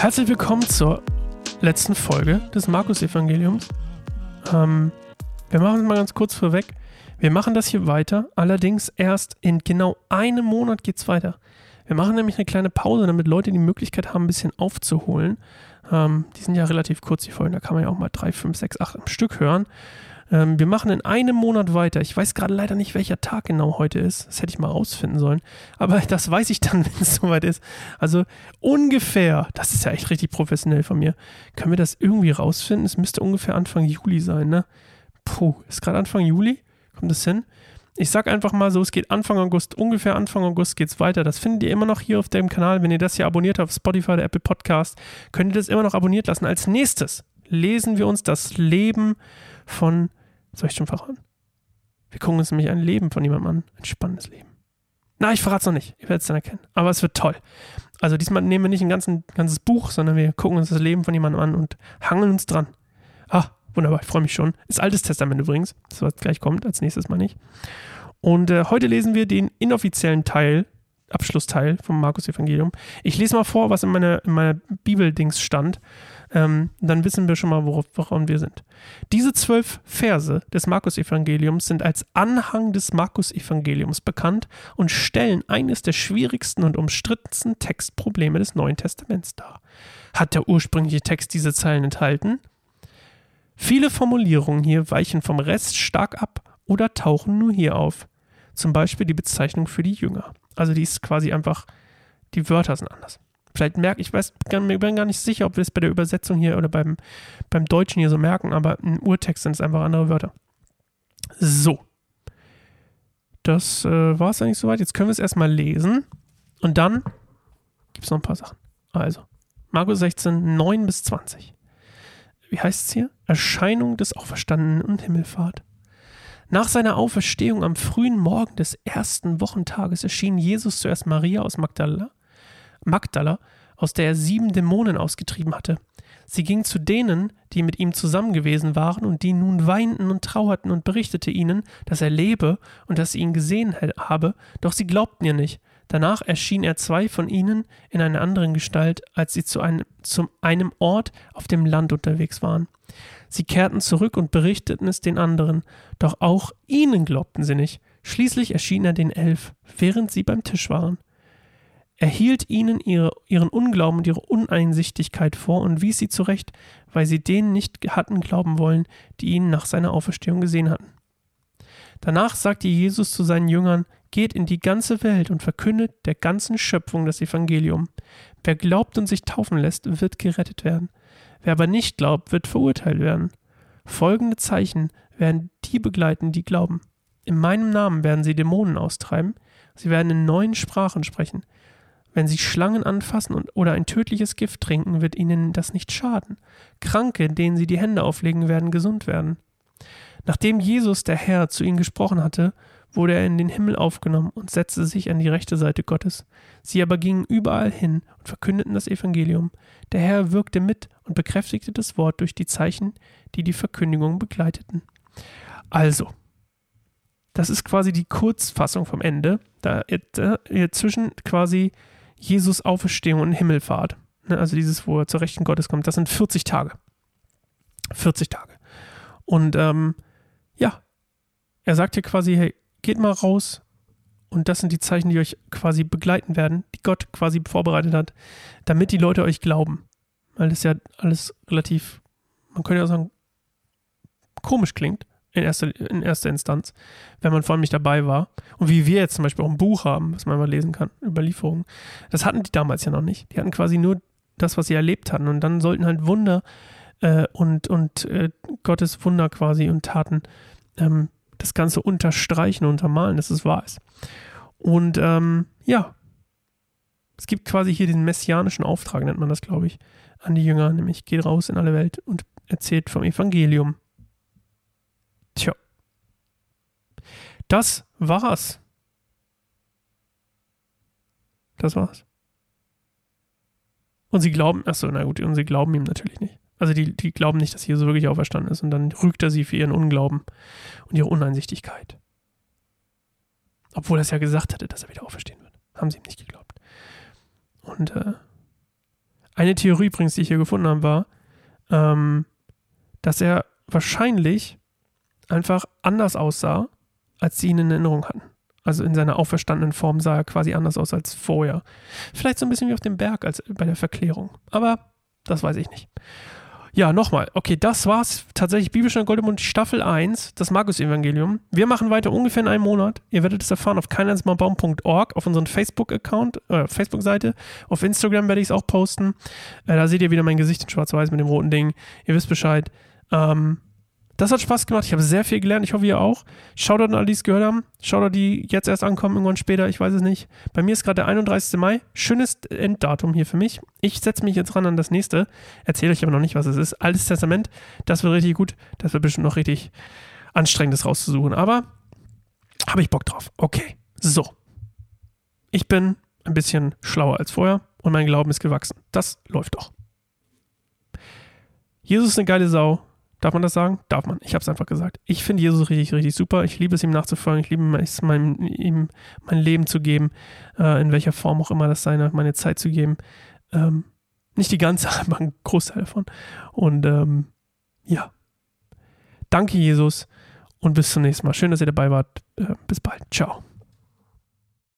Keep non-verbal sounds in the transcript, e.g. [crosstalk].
Herzlich willkommen zur letzten Folge des Markus-Evangeliums. Ähm, wir machen es mal ganz kurz vorweg. Wir machen das hier weiter, allerdings erst in genau einem Monat geht es weiter. Wir machen nämlich eine kleine Pause, damit Leute die Möglichkeit haben, ein bisschen aufzuholen. Ähm, die sind ja relativ kurz, die Folgen, da kann man ja auch mal drei, fünf, sechs, acht am Stück hören. Ähm, wir machen in einem Monat weiter. Ich weiß gerade leider nicht, welcher Tag genau heute ist. Das hätte ich mal rausfinden sollen. Aber [laughs] das weiß ich dann, [laughs] wenn es soweit ist. Also ungefähr, das ist ja echt richtig professionell von mir. Können wir das irgendwie rausfinden? Es müsste ungefähr Anfang Juli sein, ne? Puh, ist gerade Anfang Juli? Kommt das hin? Ich sag einfach mal so, es geht Anfang August, ungefähr Anfang August geht's weiter. Das findet ihr immer noch hier auf dem Kanal. Wenn ihr das hier abonniert habt Spotify oder Apple Podcast, könnt ihr das immer noch abonniert lassen. Als nächstes lesen wir uns das Leben von soll ich schon verraten? Wir gucken uns nämlich ein Leben von jemandem an. Ein spannendes Leben. Na, ich verrate es noch nicht. Ihr werdet es dann erkennen. Aber es wird toll. Also diesmal nehmen wir nicht ein ganzen, ganzes Buch, sondern wir gucken uns das Leben von jemandem an und hangeln uns dran. Ah, wunderbar. Ich freue mich schon. Ist Altes Testament übrigens. Das, was gleich kommt, als nächstes Mal nicht. Und äh, heute lesen wir den inoffiziellen Teil, Abschlussteil vom Markus Evangelium. Ich lese mal vor, was in meiner, in meiner Bibeldings stand ähm, dann wissen wir schon mal, worauf, woran wir sind. Diese zwölf Verse des Markus-Evangeliums sind als Anhang des Markus-Evangeliums bekannt und stellen eines der schwierigsten und umstrittensten Textprobleme des Neuen Testaments dar. Hat der ursprüngliche Text diese Zeilen enthalten? Viele Formulierungen hier weichen vom Rest stark ab oder tauchen nur hier auf. Zum Beispiel die Bezeichnung für die Jünger. Also die ist quasi einfach, die Wörter sind anders. Vielleicht merke ich, weiß, bin gar nicht sicher, ob wir es bei der Übersetzung hier oder beim, beim Deutschen hier so merken, aber im Urtext sind es einfach andere Wörter. So. Das äh, war es eigentlich soweit. Jetzt können wir es erstmal lesen und dann gibt es noch ein paar Sachen. Also, Markus 16, 9 bis 20. Wie heißt es hier? Erscheinung des Auferstandenen und Himmelfahrt. Nach seiner Auferstehung am frühen Morgen des ersten Wochentages erschien Jesus zuerst Maria aus Magdala Magdala, aus der er sieben Dämonen ausgetrieben hatte. Sie ging zu denen, die mit ihm zusammen gewesen waren und die nun weinten und trauerten und berichtete ihnen, dass er lebe und dass sie ihn gesehen habe, doch sie glaubten ihr nicht. Danach erschien er zwei von ihnen in einer anderen Gestalt, als sie zu einem, zu einem Ort auf dem Land unterwegs waren. Sie kehrten zurück und berichteten es den anderen, doch auch ihnen glaubten sie nicht. Schließlich erschien er den Elf, während sie beim Tisch waren. Er hielt ihnen ihre, ihren Unglauben und ihre Uneinsichtigkeit vor und wies sie zurecht, weil sie denen nicht hatten glauben wollen, die ihn nach seiner Auferstehung gesehen hatten. Danach sagte Jesus zu seinen Jüngern, Geht in die ganze Welt und verkündet der ganzen Schöpfung das Evangelium. Wer glaubt und sich taufen lässt, wird gerettet werden. Wer aber nicht glaubt, wird verurteilt werden. Folgende Zeichen werden die begleiten, die glauben. In meinem Namen werden sie Dämonen austreiben, sie werden in neuen Sprachen sprechen, wenn sie Schlangen anfassen und, oder ein tödliches Gift trinken, wird ihnen das nicht schaden. Kranke, denen sie die Hände auflegen, werden gesund werden. Nachdem Jesus, der Herr, zu ihnen gesprochen hatte, wurde er in den Himmel aufgenommen und setzte sich an die rechte Seite Gottes. Sie aber gingen überall hin und verkündeten das Evangelium. Der Herr wirkte mit und bekräftigte das Wort durch die Zeichen, die die Verkündigung begleiteten. Also, das ist quasi die Kurzfassung vom Ende. Da zwischen quasi Jesus Auferstehung und Himmelfahrt. Ne, also dieses, wo er zur Rechten Gottes kommt, das sind 40 Tage. 40 Tage. Und ähm, ja, er sagt hier quasi, hey, geht mal raus und das sind die Zeichen, die euch quasi begleiten werden, die Gott quasi vorbereitet hat, damit die Leute euch glauben. Weil das ja alles relativ, man könnte ja sagen, komisch klingt in erster, in erster Instanz, wenn man vor allem nicht dabei war. Und wie wir jetzt zum Beispiel auch ein Buch haben, was man mal lesen kann, Überlieferungen. Das hatten die damals ja noch nicht. Die hatten quasi nur das, was sie erlebt hatten. Und dann sollten halt Wunder äh, und, und äh, Gottes Wunder quasi und Taten ähm, das Ganze unterstreichen, untermalen, dass es wahr ist. Und ähm, ja, es gibt quasi hier den messianischen Auftrag, nennt man das, glaube ich, an die Jünger, nämlich geht raus in alle Welt und erzählt vom Evangelium. Tja. Das war's. Das war's. Und sie glauben, achso, na gut, und sie glauben ihm natürlich nicht. Also die, die glauben nicht, dass Jesus wirklich auferstanden ist und dann rügt er sie für ihren Unglauben und ihre Uneinsichtigkeit. Obwohl er es ja gesagt hatte, dass er wieder auferstehen wird. Haben sie ihm nicht geglaubt. Und äh, Eine Theorie übrigens, die ich hier gefunden habe, war, ähm, dass er wahrscheinlich einfach anders aussah, als sie ihn in Erinnerung hatten. Also in seiner auferstandenen Form sah er quasi anders aus als vorher. Vielleicht so ein bisschen wie auf dem Berg als bei der Verklärung. Aber das weiß ich nicht. Ja, nochmal. Okay, das war's tatsächlich Bibelstunde Goldemund Staffel 1, das Markus-Evangelium. Wir machen weiter ungefähr in einem Monat. Ihr werdet es erfahren auf keinleinsmalbaum.org, auf unserem Facebook-Account, äh, Facebook-Seite. Auf Instagram werde ich es auch posten. Äh, da seht ihr wieder mein Gesicht in schwarz-weiß mit dem roten Ding. Ihr wisst Bescheid. Ähm, das hat Spaß gemacht. Ich habe sehr viel gelernt. Ich hoffe, ihr auch. Shoutout an alle, die es gehört haben. Shoutout, die jetzt erst ankommen, irgendwann später. Ich weiß es nicht. Bei mir ist gerade der 31. Mai. Schönes Enddatum hier für mich. Ich setze mich jetzt ran an das nächste. Erzähle euch aber noch nicht, was es ist. Altes Testament. Das wird richtig gut. Das wird bestimmt noch richtig anstrengend, das rauszusuchen. Aber habe ich Bock drauf. Okay. So. Ich bin ein bisschen schlauer als vorher und mein Glauben ist gewachsen. Das läuft doch. Jesus ist eine geile Sau. Darf man das sagen? Darf man. Ich habe es einfach gesagt. Ich finde Jesus richtig, richtig super. Ich liebe es, ihm nachzufolgen. Ich liebe es, mein, ihm mein Leben zu geben, äh, in welcher Form auch immer das sein wird, meine Zeit zu geben. Ähm, nicht die ganze, [laughs] aber ein Großteil davon. Und ähm, ja. Danke, Jesus. Und bis zum nächsten Mal. Schön, dass ihr dabei wart. Äh, bis bald. Ciao.